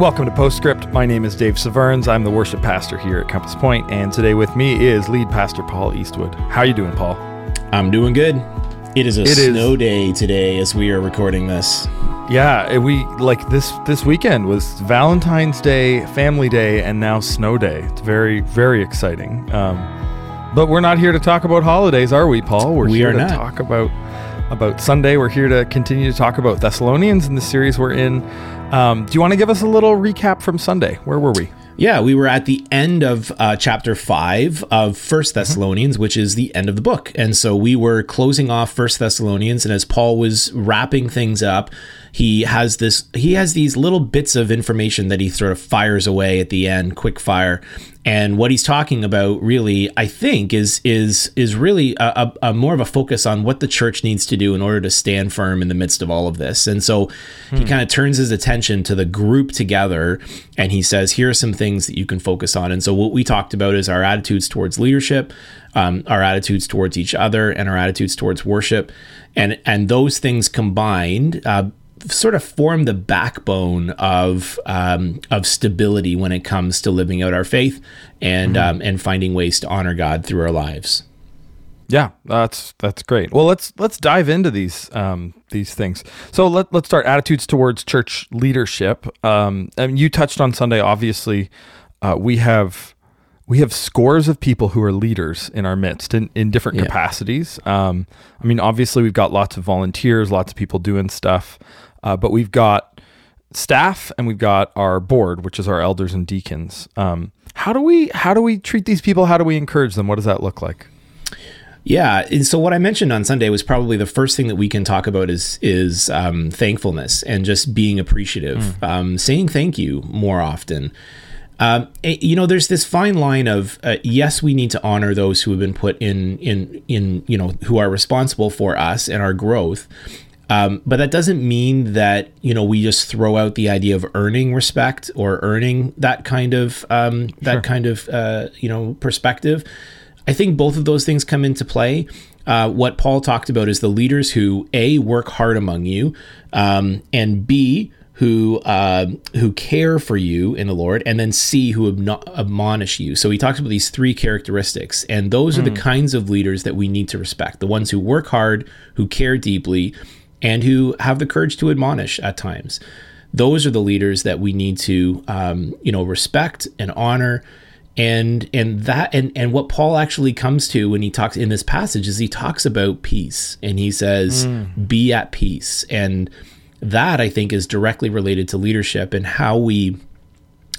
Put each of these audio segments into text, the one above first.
Welcome to Postscript. My name is Dave Severns. I'm the worship pastor here at Compass Point, and today with me is lead pastor Paul Eastwood. How you doing, Paul? I'm doing good. It is a It is. snow day today as we are recording this. Yeah, we like this this weekend was Valentine's Day, Family Day, and now Snow Day. It's very very exciting. Um, but we're not here to talk about holidays, are we, Paul? We're We here are to not. talk about about Sunday. We're here to continue to talk about Thessalonians in the series we're in. Um, do you want to give us a little recap from Sunday? Where were we? Yeah, we were at the end of uh, chapter five of First Thessalonians, which is the end of the book, and so we were closing off First Thessalonians. And as Paul was wrapping things up, he has this he has these little bits of information that he sort of fires away at the end, quick fire. And what he's talking about, really, I think, is is is really a, a, a more of a focus on what the church needs to do in order to stand firm in the midst of all of this. And so he kind of turns his attention to the group together, and he says, "Here are some things that you can focus on." And so what we talked about is our attitudes towards leadership, um, our attitudes towards each other, and our attitudes towards worship, and and those things combined. Uh, sort of form the backbone of um, of stability when it comes to living out our faith and um, and finding ways to honor God through our lives. Yeah, that's that's great. Well, let's let's dive into these um, these things. So let let's start attitudes towards church leadership. Um, and you touched on Sunday. Obviously, uh, we have we have scores of people who are leaders in our midst in, in different Yeah. capacities. Um, I mean, obviously, we've got lots of volunteers, lots of people doing stuff, uh, but we've got staff and we've got our board, which is our elders and deacons. Um, how do we how do we treat these people? How do we encourage them? What does that look like? Yeah, and so what I mentioned on Sunday was probably the first thing that we can talk about is is um, thankfulness and just being appreciative, um, saying thank you more often. Um, you know, there's this fine line of uh, yes, we need to honor those who have been put in in in you know who are responsible for us and our growth. Um, but that doesn't mean that you know we just throw out the idea of earning respect or earning that kind of um, that kind of uh, you know perspective. I think both of those things come into play. Uh, what Paul talked about is the leaders who a work hard among you, um, and b who uh, who care for you in the Lord, and then c who admo- admonish you. So he talks about these three characteristics, and those are the kinds of leaders that we need to respect: the ones who work hard, who care deeply, and who have the courage to admonish at times. Those are the leaders that we need to um, you know respect and honor. And and that and and what paul actually comes to when he talks in this passage is he talks about peace and he says be at peace. And that i think is directly related to leadership and how we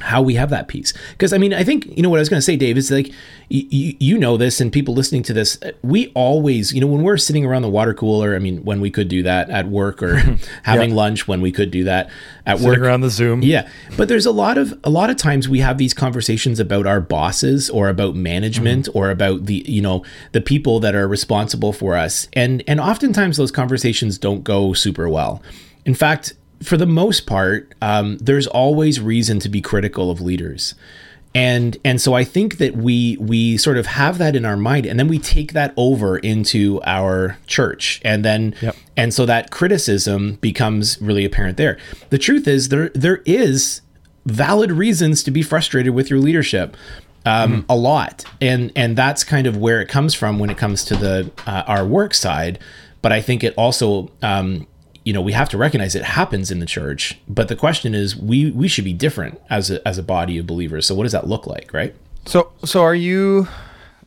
how we have that peace because i mean i think you know what i was going to say dave is like you, you know this and people listening to this we always you know when we're sitting around the water cooler i mean when we could do that at work or having lunch when we could do that at work. around the Zoom. yeah, but there's a lot of a lot of times we have these conversations about our bosses or about management mm-hmm. or about the you know the people that are responsible for us, and and oftentimes those conversations don't go super well. In fact, for the most part, um, there's always reason to be critical of leaders. And and so I think that we we sort of have that in our mind, and then we take that over into our church, and then Yep. and so that criticism becomes really apparent there. The truth is there there is valid reasons to be frustrated with your leadership. Um, a lot, and and that's kind of where it comes from when it comes to the uh, our work side. But I think it also, um, you know, we have to recognize it happens in the church. But the question is, we we should be different as a as a body of believers. So what does that look like, right? So, so are you?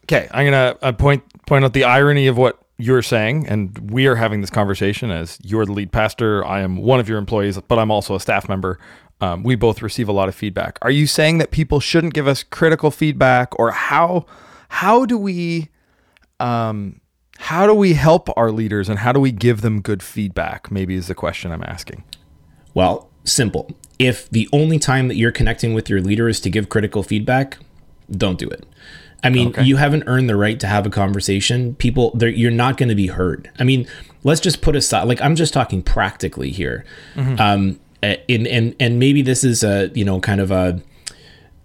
Okay, I'm gonna uh, point point out the irony of what you're saying, and we are having this conversation as you're the lead pastor. I am one of your employees, but I'm also a staff member. Um, we both receive a lot of feedback. Are you saying that people shouldn't give us critical feedback, or how how do we um, how do we help our leaders, and how do we give them good feedback? Maybe is the question I'm asking. Well, simple. If the only time that you're connecting with your leader is to give critical feedback, don't do it. I mean, Okay. you haven't earned the right to have a conversation. People, you're not going to be heard. I mean, let's just put aside, like, I'm just talking practically here. Um, and, and, and maybe this is a, you know, kind of a,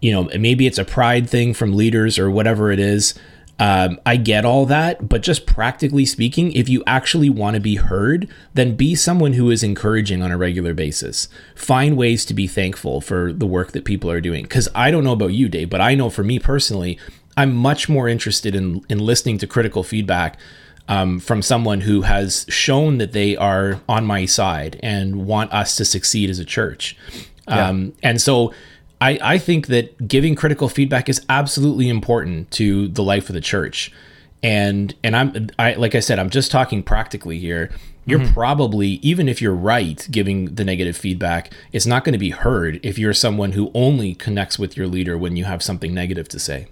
you know, maybe it's a pride thing from leaders or whatever it is. Um, I get all that, but just practically speaking, if you actually want to be heard, then be someone who is encouraging on a regular basis. Find ways to be thankful for the work that people are doing. Because I don't know about you, Dave, but I know for me personally, I'm much more interested in in listening to critical feedback um, from someone who has shown that they are on my side and want us to succeed as a church. Yeah. Um, and so I, I think that giving critical feedback is absolutely important to the life of the church. And and I'm I like I said, I'm just talking practically here. You're mm-hmm. probably, even if you're right, giving the negative feedback, it's not going to be heard if you're someone who only connects with your leader when you have something negative to say.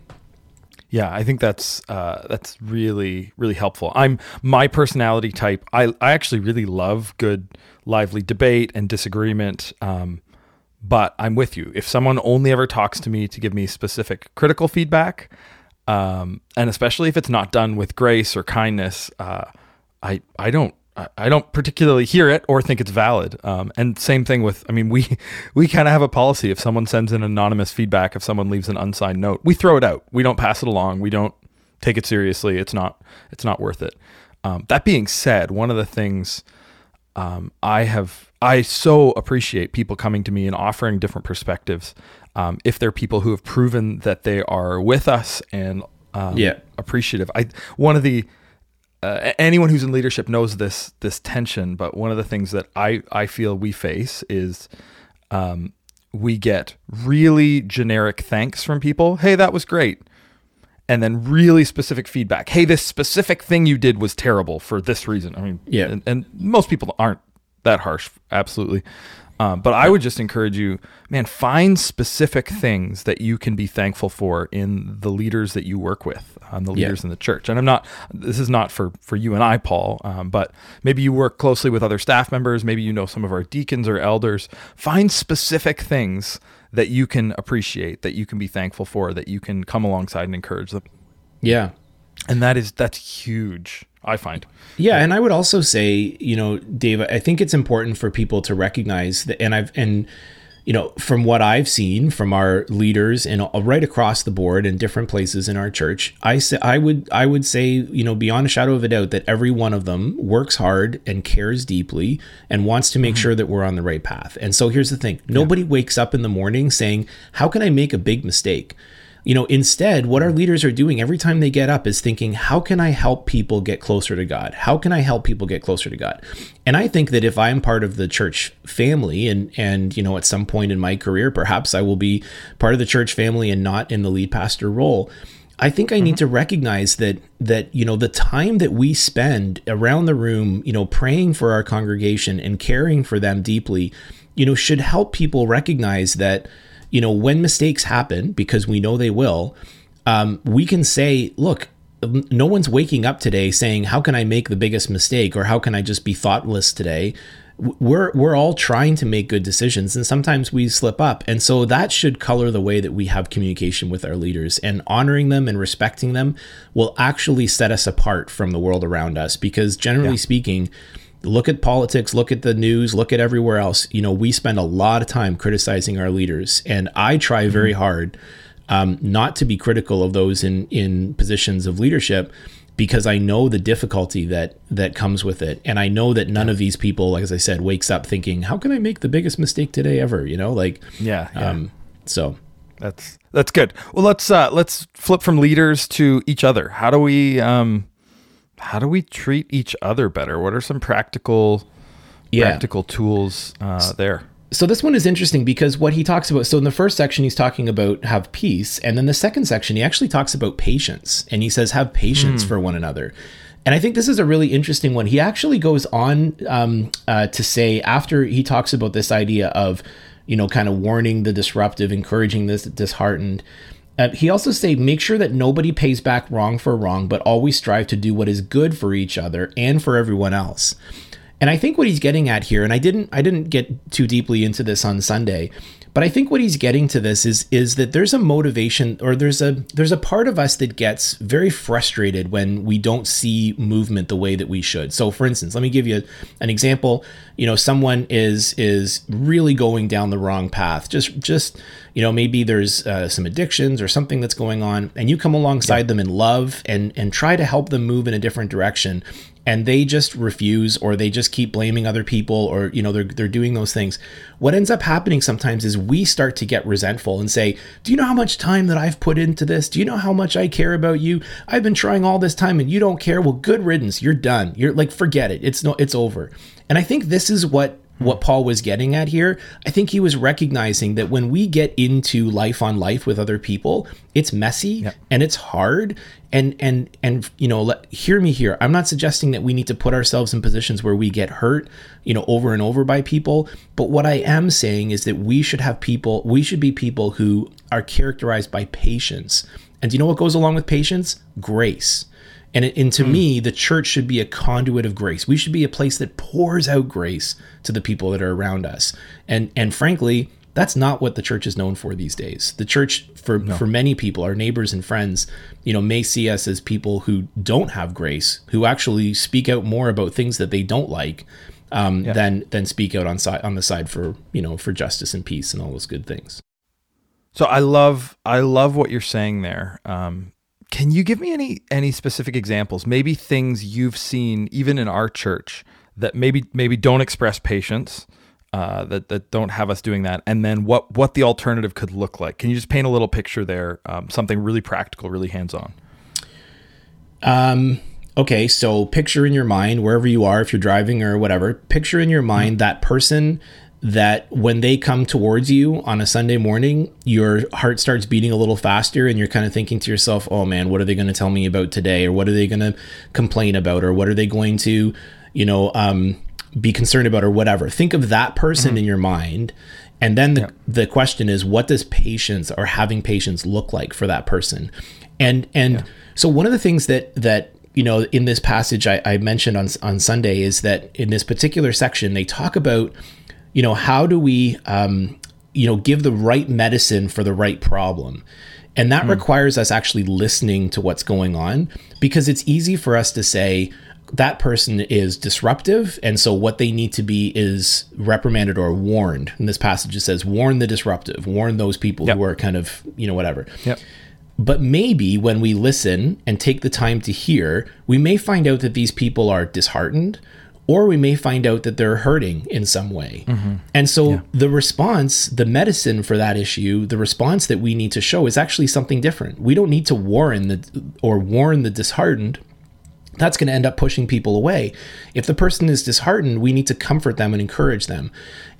Yeah, I think that's uh, that's really really helpful. I'm my personality type. I I actually really love good lively debate and disagreement. Um, but I'm with you. If someone only ever talks to me to give me specific critical feedback, um, and especially if it's not done with grace or kindness, uh, I I don't I don't particularly hear it or think it's valid. Um, and same thing with, I mean, we we kind of have a policy. If someone sends in anonymous feedback, if someone leaves an unsigned note, we throw it out. We don't pass it along. We don't take it seriously. It's not it's not worth it. Um, that being said, one of the things um, I have I so appreciate people coming to me and offering different perspectives. Um, if they're people who have proven that they are with us and um, yeah. appreciative, I one of the uh, anyone who's in leadership knows this this tension. But one of the things that I I feel we face is um, we get really generic thanks from people. Hey, that was great. And then really specific feedback. Hey, this specific thing you did was terrible for this reason. I mean, yeah. And, and most people aren't that harsh, absolutely. Um, but I would just encourage you, man, find specific things that you can be thankful for in the leaders that you work with, um, the leaders yeah. in the church. And I'm not, this is not for for you and I, Paul, um, but maybe you work closely with other staff members. Maybe you know some of our deacons or elders. Find specific things that you can appreciate, that you can be thankful for, that you can come alongside and encourage them. Yeah, and that is that's huge. I find. Yeah, and I would also say, you know, Dave, I think it's important for people to recognize that, and I've and you know, from what I've seen from our leaders and right across the board in different places in our church, I say I would I would say, you know, beyond a shadow of a doubt that every one of them works hard and cares deeply and wants to make mm-hmm. sure that we're on the right path. And so here's the thing. Nobody yeah. wakes up in the morning saying, "How can I make a big mistake?" You know, instead, what our leaders are doing every time they get up is thinking, how can I help people get closer to God? How can I help people get closer to God? And I think that if I'm part of the church family and and you know, at some point in my career, perhaps I will be part of the church family and not in the lead pastor role. I think I need mm-hmm. to recognize that that you know the time that we spend around the room, you know, praying for our congregation and caring for them deeply, you know, should help people recognize that you know, when mistakes happen, because we know they will, um, we can say, look, no one's waking up today saying, how can I make the biggest mistake or how can I just be thoughtless today? We're we're all trying to make good decisions and sometimes we slip up. And so that should color the way that we have communication with our leaders and honoring them and respecting them will actually set us apart from the world around us because generally yeah. speaking, look at politics, look at the news, look at everywhere else. You know, we spend a lot of time criticizing our leaders, and I try mm-hmm. very hard um, not to be critical of those in in positions of leadership because I know the difficulty that that comes with it, and I know that none of these people, like as I said, wakes up thinking, "How can I make the biggest mistake today ever?" You know, like yeah, yeah. Um, so that's that's good. Well, let's uh, let's flip from leaders to each other. How do we um, how do we treat each other better? What are some practical yeah. practical tools uh, there? So this one is interesting because what he talks about. So in the first section, he's talking about have peace, and then the second section, he actually talks about patience, and he says have patience mm. for one another. And I think this is a really interesting one. He actually goes on um, uh, to say after he talks about this idea of, you know, kind of warning the disruptive, encouraging this disheartened. Uh, he also say make sure that nobody pays back wrong for wrong, but always strive to do what is good for each other and for everyone else. And I think what he's getting at here, and I didn't I didn't get too deeply into this on Sunday, But I think what he's getting to this is is that there's a motivation or there's a there's a part of us that gets very frustrated when we don't see movement the way that we should. So for instance, let me give you an example. You know, someone is is really going down the wrong path. Just just you know maybe there's uh, some addictions or something that's going on and you come alongside yeah. them in love and and try to help them move in a different direction and they just refuse or they just keep blaming other people or you know they're they're doing those things. What ends up happening sometimes is we start to get resentful and say do you know how much time that I've put into this? Do you know how much I care about you? I've been trying all this time and you don't care? Well good riddance. You're done. You're like forget it. It's no it's over. And I think this is what what Paul was getting at here. I think he was recognizing that when we get into life on life with other people, it's messy yep. and it's hard. And and and you know, let, hear me here. I'm not suggesting that we need to put ourselves in positions where we get hurt, you know, over and over by people. But what I am saying is that we should have people. We should be people who are characterized by patience. And do you know what goes along with patience? Grace. And, and to mm. me, the church should be a conduit of grace. We should be a place that pours out grace to the people that are around us. And and frankly, that's not what the church is known for these days. The church, for no. for many people, our neighbors and friends, you know, may see us as people who don't have grace, who actually speak out more about things that they don't like, um, yeah. than than speak out on side on the side for you know for justice and peace and all those good things. So I love I love what you're saying there. Um, can you give me any any specific examples? Maybe things you've seen even in our church that maybe maybe don't express patience, uh, that that don't have us doing that, and then what what the alternative could look like. Can you just paint a little picture there? Um, something really practical, really hands on. Um. Okay, so picture in your mind wherever you are, if you're driving or whatever, picture in your mind mm-hmm. that person that when they come towards you on a Sunday morning, your heart starts beating a little faster and you're kind of thinking to yourself, oh man, what are they going to tell me about today? Or what are they going to complain about? Or what are they going to, you know, um, be concerned about or whatever? Think of that person mm-hmm. in your mind. And then the, yeah. the question is, what does patience or having patience look like for that person? And, and yeah. so one of the things that, that, you know, in this passage I, I mentioned on, on Sunday is that in this particular section, they talk about you know, how do we, um, you know, give the right medicine for the right problem? And that mm. requires us actually listening to what's going on because it's easy for us to say, that person is disruptive and so what they need to be is reprimanded or warned in this passage it says warn the disruptive warn those people yep. who are kind of you know whatever yep. but maybe when we listen and take the time to hear we may find out that these people are disheartened or we may find out that they're hurting in some way. Mm-hmm. And so yeah. the response, the medicine for that issue, the response that we need to show is actually something different. We don't need to warn the or warn the disheartened that's going to end up pushing people away. If the person is disheartened, we need to comfort them and encourage them.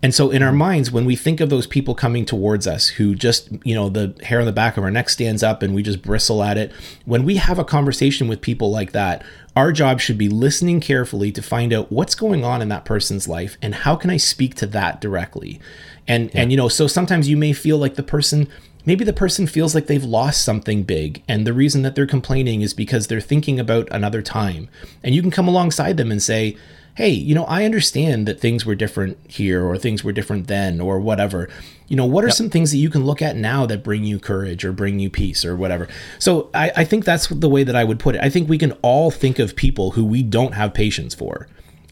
And so in our minds, when we think of those people coming towards us who just, you know, the hair on the back of our neck stands up and we just bristle at it, when we have a conversation with people like that, our job should be listening carefully to find out what's going on in that person's life and how can I speak to that directly. And yeah. and you know, so sometimes you may feel like the person maybe the person feels like they've lost something big and the reason that they're complaining is because they're thinking about another time. And you can come alongside them and say hey you know i understand that things were different here or things were different then or whatever. You know what are yep. some things that you can look at now that bring you courage or bring you peace or whatever? So I, I think that's the way that i would put it. I think we can all think of people who we don't have patience for.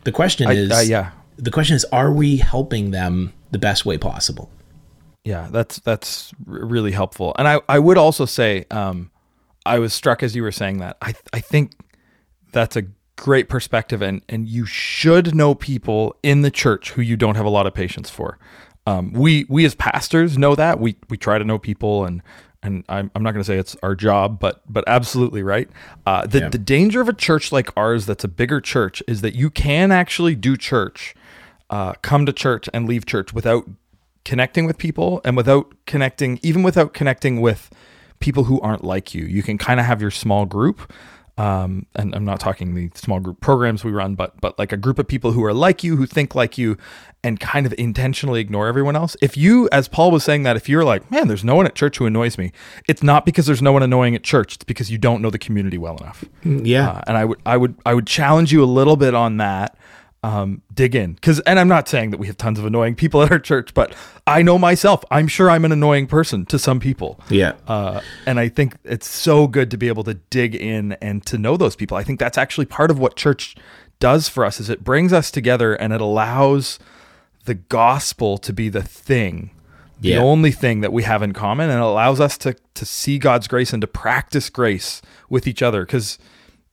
The question I, is uh, yeah. the question is are we helping them the best way possible yeah, that's that's really helpful. And I I would also say um, I was struck as you were saying that. I I think that's a great perspective and and you should know people in the church who you don't have a lot of patience for. Um, we we as pastors know that. We we try to know people and and I'm, I'm not going to say it's our job, but but absolutely right. Uh, the yeah. the danger of a church like ours that's a bigger church is that you can actually do church, uh, come to church and leave church without connecting with people and without connecting, even without connecting with people who aren't like you. You can kind of have your small group. Um, and I'm not talking the small group programs we run, but but like a group of people who are like you, who think like you, and kind of intentionally ignore everyone else. If you, as Paul was saying that, if you're like, man, there's no one at church who annoys me, it's not because there's no one annoying at church. It's because you don't know the community well enough. Mm, yeah, uh, and I would I would I would challenge you a little bit on that um, dig in. Because and i'm not saying that we have tons of annoying people at our church but i know myself. I'm sure i'm an annoying person to some people. Yeah. uh, and i think it's so good to be able to dig in and to know those people. I think that's actually part of what church does for us is it brings us together and it allows the gospel to be the thing the Yeah. only thing that we have in common and it allows us to to see God's grace and to practice grace with each other. Cuz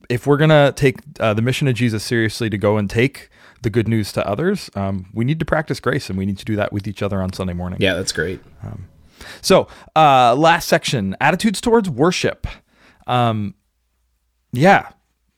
if we're going to take uh, the mission of Jesus seriously to go and take the good news to others um, we need to practice grace and we need to do that with each other on Sunday morning. Yeah, that's great. So, uh, last section attitudes towards worship. Um, yeah,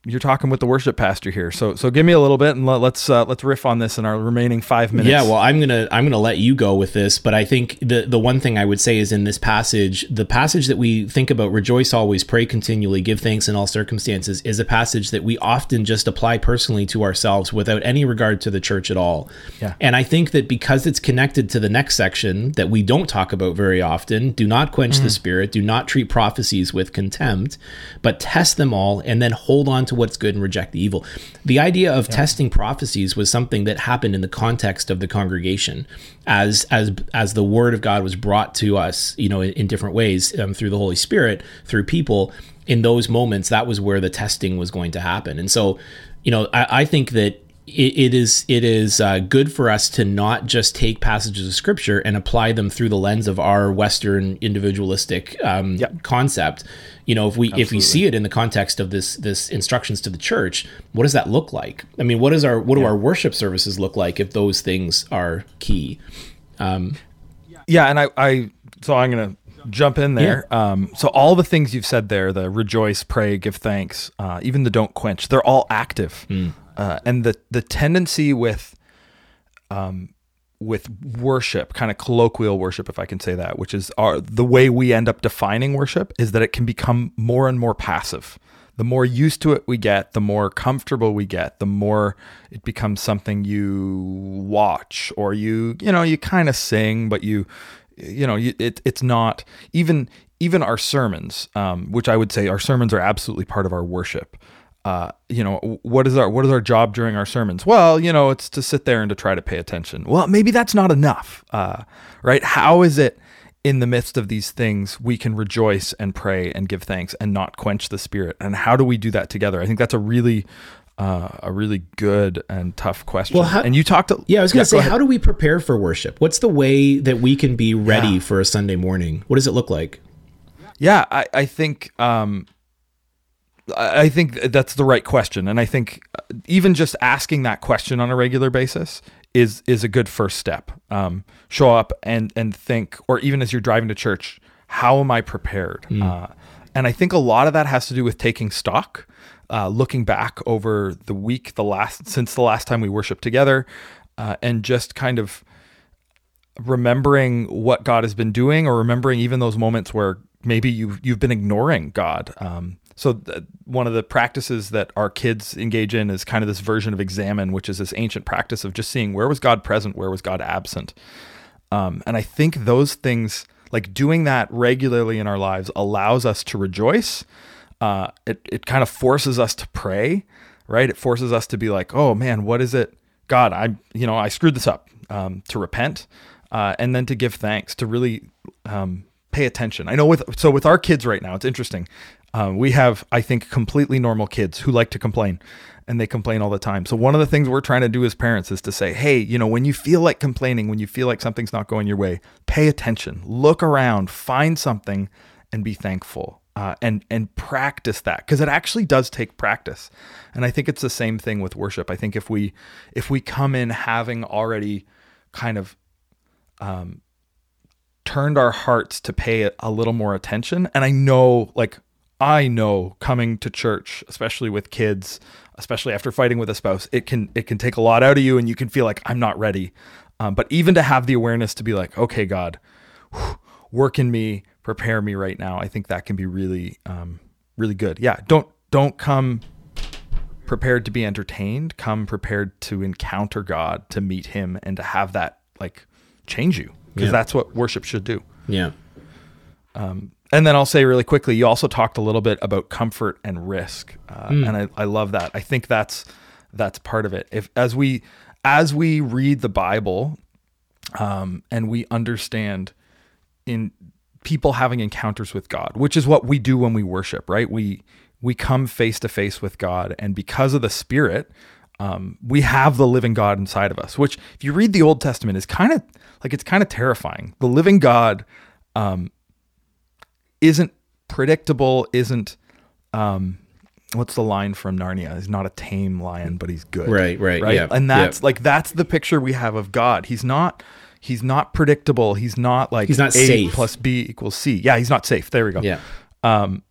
you're talking with the worship pastor here. So, so give me a little bit and let, let's uh, let's riff on this in our remaining five minutes. Yeah, well, I'm gonna I'm gonna let you go with this, but I think the the one thing I would say is in this passage, the passage that we think about, rejoice always, pray continually, give thanks in all circumstances, is a passage that we often just apply personally to ourselves without any regard to the church at all. Yeah. And I think that because it's connected to the next section that we don't talk about very often, do not quench the spirit, do not treat prophecies with contempt, but test them all and then hold on to what's good and reject the evil. The idea of testing prophecies was something that happened in the context of the congregation as as as the word of God was brought to us, you know, in, in different ways um, through the Holy Spirit, through people. In those moments, that was where the testing was going to happen. And so, you know, I, I think that it, it is it is uh, good for us to not just take passages of scripture and apply them through the lens of our Western individualistic um, Yep. concept. You know, if we if we see it in the context of this this instructions to the church, what does that look like? I mean, what is our what do our worship services look like if those things are key? Yeah, and I, I so I'm gonna jump in there. Um, so all the things you've said there, the rejoice, pray, give thanks, uh, even the don't quench, they're all active. Uh, and the the tendency with um, with worship, kind of colloquial worship, if I can say that, which is our the way we end up defining worship, is that it can become more and more passive. The more used to it we get, the more comfortable we get, the more it becomes something you watch or you, you know, you kind of sing, but you, you know, you, it, it's not even even our sermons, um, which I would say our sermons are absolutely part of our worship uh, you know, what is our what is our job during our sermons? Well, you know, it's to sit there and to try to pay attention. Well, maybe that's not enough, uh, right? How is it in the midst of these things we can rejoice and pray and give thanks and not quench the spirit? And how do we do that together? I think that's a really uh, a really good and tough question. Well, how- and you talked. To, Yeah, I was going to go say, ahead. how do we prepare for worship? What's the way that we can be ready Yeah. for a Sunday morning? What does it look like? Yeah, I, I think um, I think that's the right question, and I think uh, even just asking that question on a regular basis is is a good first step. Um, show up and and think, or even as you're driving to church, how am I prepared? Uh, and I think a lot of that has to do with taking stock, uh, looking back over the week, the last since the last time we worshiped together, uh, and just kind of remembering what God has been doing, or remembering even those moments where maybe you you've been ignoring God. Um, so th- one of the practices that our kids engage in is kind of this version of examen, which is this ancient practice of just seeing where was God present, where was God absent. Um, and I think those things, like doing that regularly in our lives, allows us to rejoice. Uh, it it kind of forces us to pray, right? It forces us to be like, oh man, what is it? God, I you know I screwed this up. Um, to repent, uh, and then to give thanks, to really um, pay attention. I know with so with our kids right now, it's interesting. Um, we have, I think, completely normal kids who like to complain, and they complain all the time. So one of the things we're trying to do as parents is to say, hey, you know, when you feel like complaining, when you feel like something's not going your way, pay attention, look around, find something, and be thankful. Uh, and and practice that because it actually does take practice, and I think it's the same thing with worship. I think if we if we come in having already kind of um, turned our hearts to pay a little more attention. And I know, like, I know coming to church, especially with kids, especially after fighting with a spouse, it can it can take a lot out of you, and you can feel like I'm not ready. Um, but even to have the awareness to be like, okay, God, whew, work in me, prepare me right now. I think that can be really, um, really good. Yeah, don't don't come prepared to be entertained. Come prepared to encounter God, to meet Him, and to have that like change you because Yeah. that's what worship should do. Yeah. And then I'll say really quickly, you also talked a little bit about comfort and risk, uh, and I, I love that. I think that's that's part of it. If as we as we read the Bible, um, and we understand in people having encounters with God, which is what we do when we worship, right? We we come face to face with God, and because of the Spirit, um, we have the living God inside of us. Which, if you read the Old Testament, is kind of like it's kind of terrifying. The living God um, isn't predictable, isn't um, what's the line from Narnia? He's not a tame lion, but he's good. Right, right, right. yeah, and that's yeah. like that's the picture we have of God. He's not. He's not predictable. He's not like He's not A safe. plus B equals C. Yeah, he's not safe. There we go. Yeah. Um,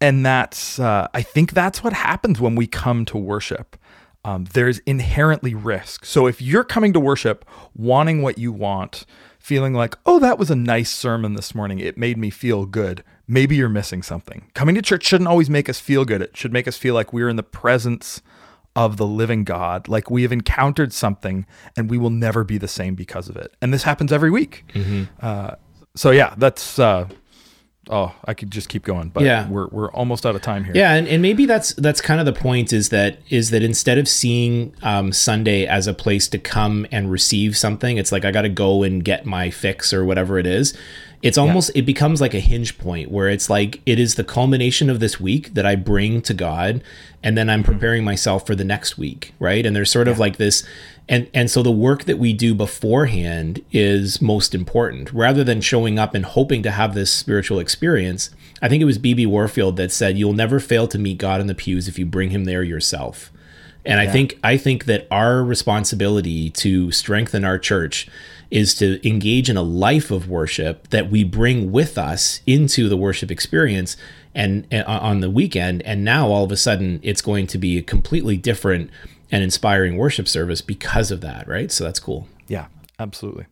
and that's uh, I think that's what happens when we come to worship. Um, there's inherently risk. So if you're coming to worship wanting what you want, feeling like, oh, that was a nice sermon this morning, it made me feel good, maybe you're missing something. Coming to church shouldn't always make us feel good. It should make us feel like we're in the presence of the living God, like we have encountered something and we will never be the same because of it. And this happens every week. Uh, so yeah, that's. Uh, oh, I could just keep going, but Yeah. we're we're almost out of time here. Yeah, and, and maybe that's that's kind of the point is that is that instead of seeing um, Sunday as a place to come and receive something, it's like I got to go and get my fix or whatever it is. It's almost it becomes like a hinge point where it's like it is the culmination of this week that I bring to God, and then I'm preparing myself for the next week, right? And there's sort of like this, and and so the work that we do beforehand is most important, rather than showing up and hoping to have this spiritual experience. I think it was B.B. Warfield that said, "You'll never fail to meet God in the pews if you bring Him there yourself." And I think I think that our responsibility to strengthen our church is to engage in a life of worship that we bring with us into the worship experience and, and uh, on the weekend and now all of a sudden it's going to be a completely different and inspiring worship service because of that, right? So that's cool. Yeah, absolutely.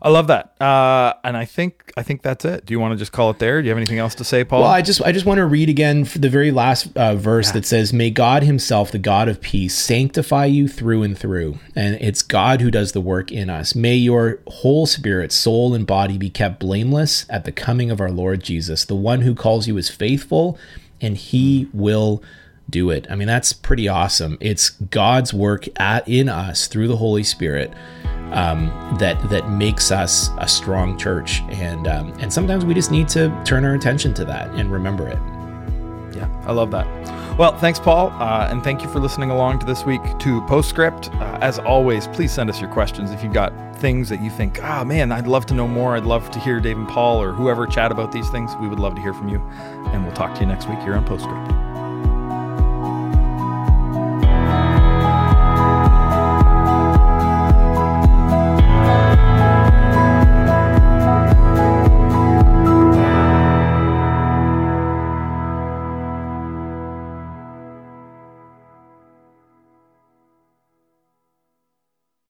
I love that. Uh, and I think I think that's it. Do you want to just call it there? Do you have anything else to say, Paul? Well, I just I just want to read again for the very last uh, verse that says, "May God Himself, the God of peace, sanctify you through and through." And it's God who does the work in us. May your whole spirit, soul, and body be kept blameless at the coming of our Lord Jesus. The one who calls you is faithful, and He will do it. I mean, that's pretty awesome. It's God's work at in us through the Holy Spirit um, that that makes us a strong church, and um, and sometimes we just need to turn our attention to that and remember it. Yeah, I love that. Well, thanks, Paul, uh, and thank you for listening along to this week to Postscript. Uh, as always, please send us your questions if you've got things that you think, ah, man, I'd love to know more. I'd love to hear Dave and Paul or whoever chat about these things. We would love to hear from you, and we'll talk to you next week here on Postscript.